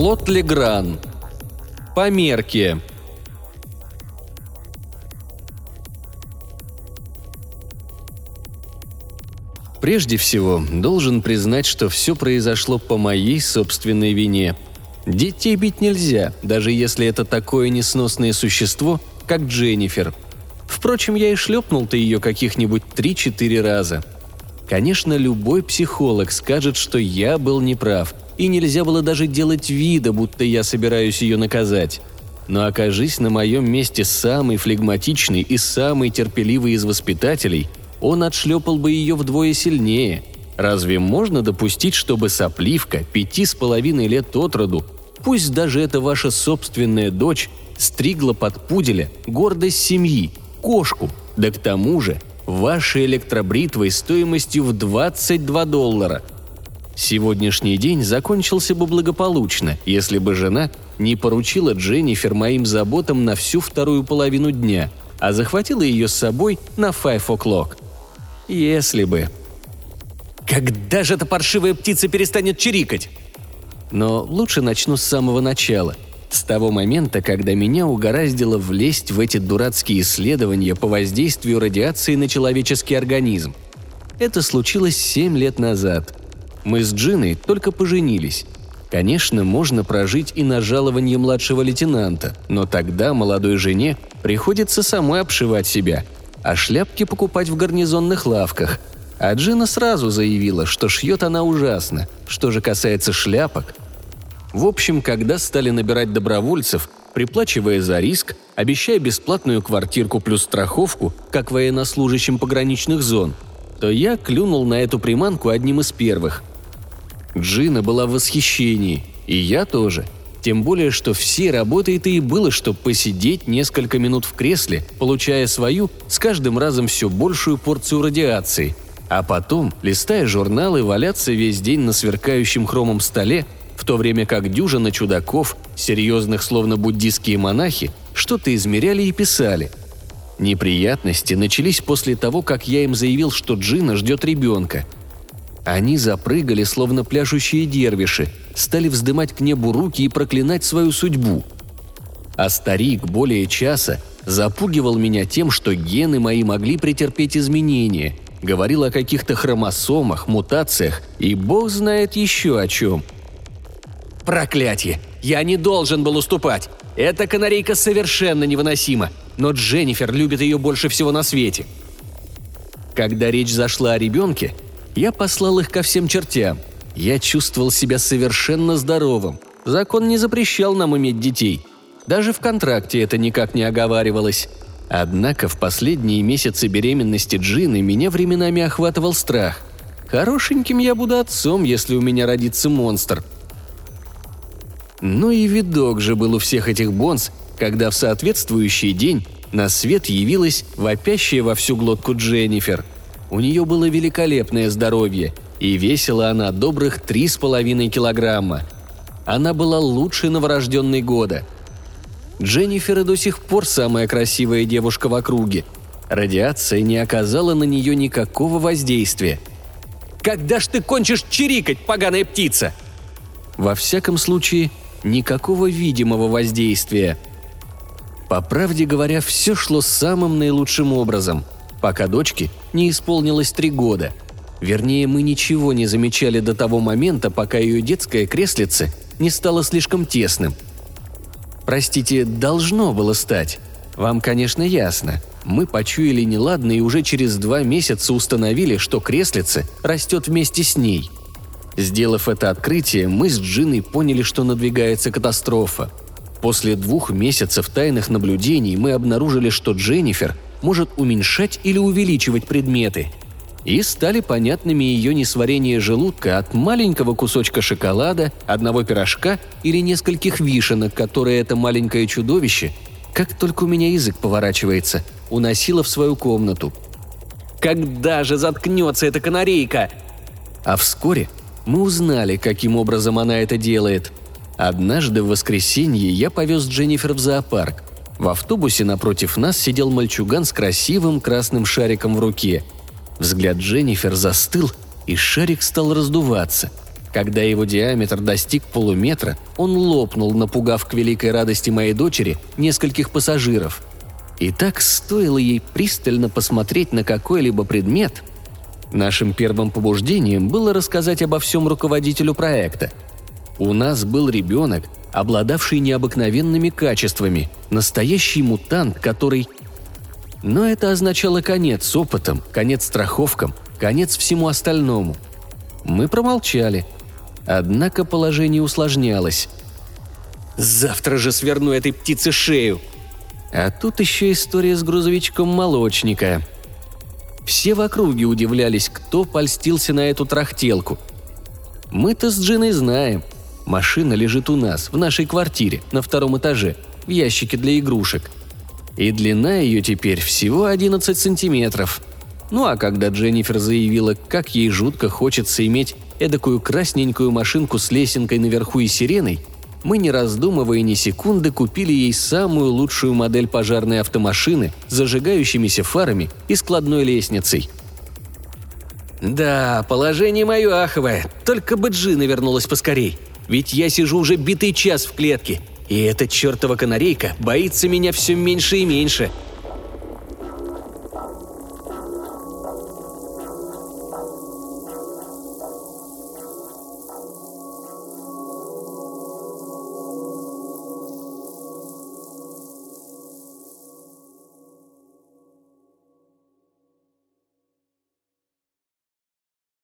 Клод Легран. Померки. Прежде всего, должен признать, что все произошло по моей собственной вине. Детей бить нельзя, даже если это такое несносное существо, как Дженнифер. Впрочем, я и шлепнул-то ее каких-нибудь три-четыре раза. Конечно, любой психолог скажет, что я был неправ, и нельзя было даже делать вида, будто я собираюсь ее наказать. Но окажись на моем месте самый флегматичный и самый терпеливый из воспитателей – он отшлепал бы ее вдвое сильнее. Разве можно допустить, чтобы сопливка пяти с половиной лет от роду, пусть даже это ваша собственная дочь, стригла под пуделя гордость семьи, кошку, да к тому же вашей электробритвой стоимостью в 22 доллара. Сегодняшний день закончился бы благополучно, если бы жена не поручила Дженнифер моим заботам на всю вторую половину дня, а захватила ее с собой на five o'clock. Если бы. Когда же эта паршивая птица перестанет чирикать? Но лучше начну с самого начала. С того момента, когда меня угораздило влезть в эти дурацкие исследования по воздействию радиации на человеческий организм. Это случилось семь лет назад. Мы с Джиной только поженились. Конечно, можно прожить и на жалование младшего лейтенанта, но тогда молодой жене приходится самой обшивать себя – а шляпки покупать в гарнизонных лавках. А Джина сразу заявила, что шьет она ужасно. Что же касается шляпок... В общем, когда стали набирать добровольцев, приплачивая за риск, обещая бесплатную квартирку плюс страховку, как военнослужащим пограничных зон, то я клюнул на эту приманку одним из первых. Джина была в восхищении, и я тоже – тем более, что все работы это и было, чтобы посидеть несколько минут в кресле, получая свою, с каждым разом все большую порцию радиации, а потом, листая журналы, валяться весь день на сверкающем хромом столе, в то время как дюжина чудаков, серьезных словно буддийские монахи, что-то измеряли и писали. Неприятности начались после того, как я им заявил, что Джина ждет ребенка – они запрыгали, словно пляшущие дервиши, стали вздымать к небу руки и проклинать свою судьбу. А старик более часа запугивал меня тем, что гены мои могли претерпеть изменения, говорил о каких-то хромосомах, мутациях и бог знает еще о чем. «Проклятие! Я не должен был уступать! Эта канарейка совершенно невыносима, но Дженнифер любит ее больше всего на свете!» Когда речь зашла о ребенке, я послал их ко всем чертям. Я чувствовал себя совершенно здоровым. Закон не запрещал нам иметь детей. Даже в контракте это никак не оговаривалось. Однако в последние месяцы беременности Джины меня временами охватывал страх. Хорошеньким я буду отцом, если у меня родится монстр. Ну и видок же был у всех этих бонс, когда в соответствующий день на свет явилась вопящая во всю глотку Дженнифер – у нее было великолепное здоровье, и весила она добрых три с половиной килограмма. Она была лучшей новорожденной года. Дженнифер и до сих пор самая красивая девушка в округе. Радиация не оказала на нее никакого воздействия. «Когда ж ты кончишь чирикать, поганая птица?» Во всяком случае, никакого видимого воздействия. По правде говоря, все шло самым наилучшим образом – пока дочке не исполнилось три года. Вернее, мы ничего не замечали до того момента, пока ее детское креслице не стало слишком тесным. Простите, должно было стать. Вам, конечно, ясно. Мы почуяли неладно и уже через два месяца установили, что креслице растет вместе с ней. Сделав это открытие, мы с Джиной поняли, что надвигается катастрофа. После двух месяцев тайных наблюдений мы обнаружили, что Дженнифер – может уменьшать или увеличивать предметы. И стали понятными ее несварение желудка от маленького кусочка шоколада, одного пирожка или нескольких вишенок, которые это маленькое чудовище, как только у меня язык поворачивается, уносило в свою комнату. «Когда же заткнется эта канарейка?» А вскоре мы узнали, каким образом она это делает. Однажды в воскресенье я повез Дженнифер в зоопарк. В автобусе напротив нас сидел мальчуган с красивым красным шариком в руке. Взгляд Дженнифер застыл, и шарик стал раздуваться. Когда его диаметр достиг полуметра, он лопнул, напугав к великой радости моей дочери нескольких пассажиров. И так стоило ей пристально посмотреть на какой-либо предмет. Нашим первым побуждением было рассказать обо всем руководителю проекта. У нас был ребенок, обладавший необыкновенными качествами, настоящий мутант, который... Но это означало конец опытом, конец страховкам, конец всему остальному. Мы промолчали – Однако положение усложнялось. «Завтра же сверну этой птице шею!» А тут еще история с грузовичком молочника. Все в округе удивлялись, кто польстился на эту трахтелку. Мы-то с Джиной знаем. Машина лежит у нас, в нашей квартире, на втором этаже, в ящике для игрушек. И длина ее теперь всего 11 сантиметров. Ну а когда Дженнифер заявила, как ей жутко хочется иметь эдакую красненькую машинку с лесенкой наверху и сиреной, мы, не раздумывая ни секунды, купили ей самую лучшую модель пожарной автомашины с зажигающимися фарами и складной лестницей. «Да, положение мое аховое, только бы Джина вернулась поскорей. Ведь я сижу уже битый час в клетке, и эта чертова канарейка боится меня все меньше и меньше»,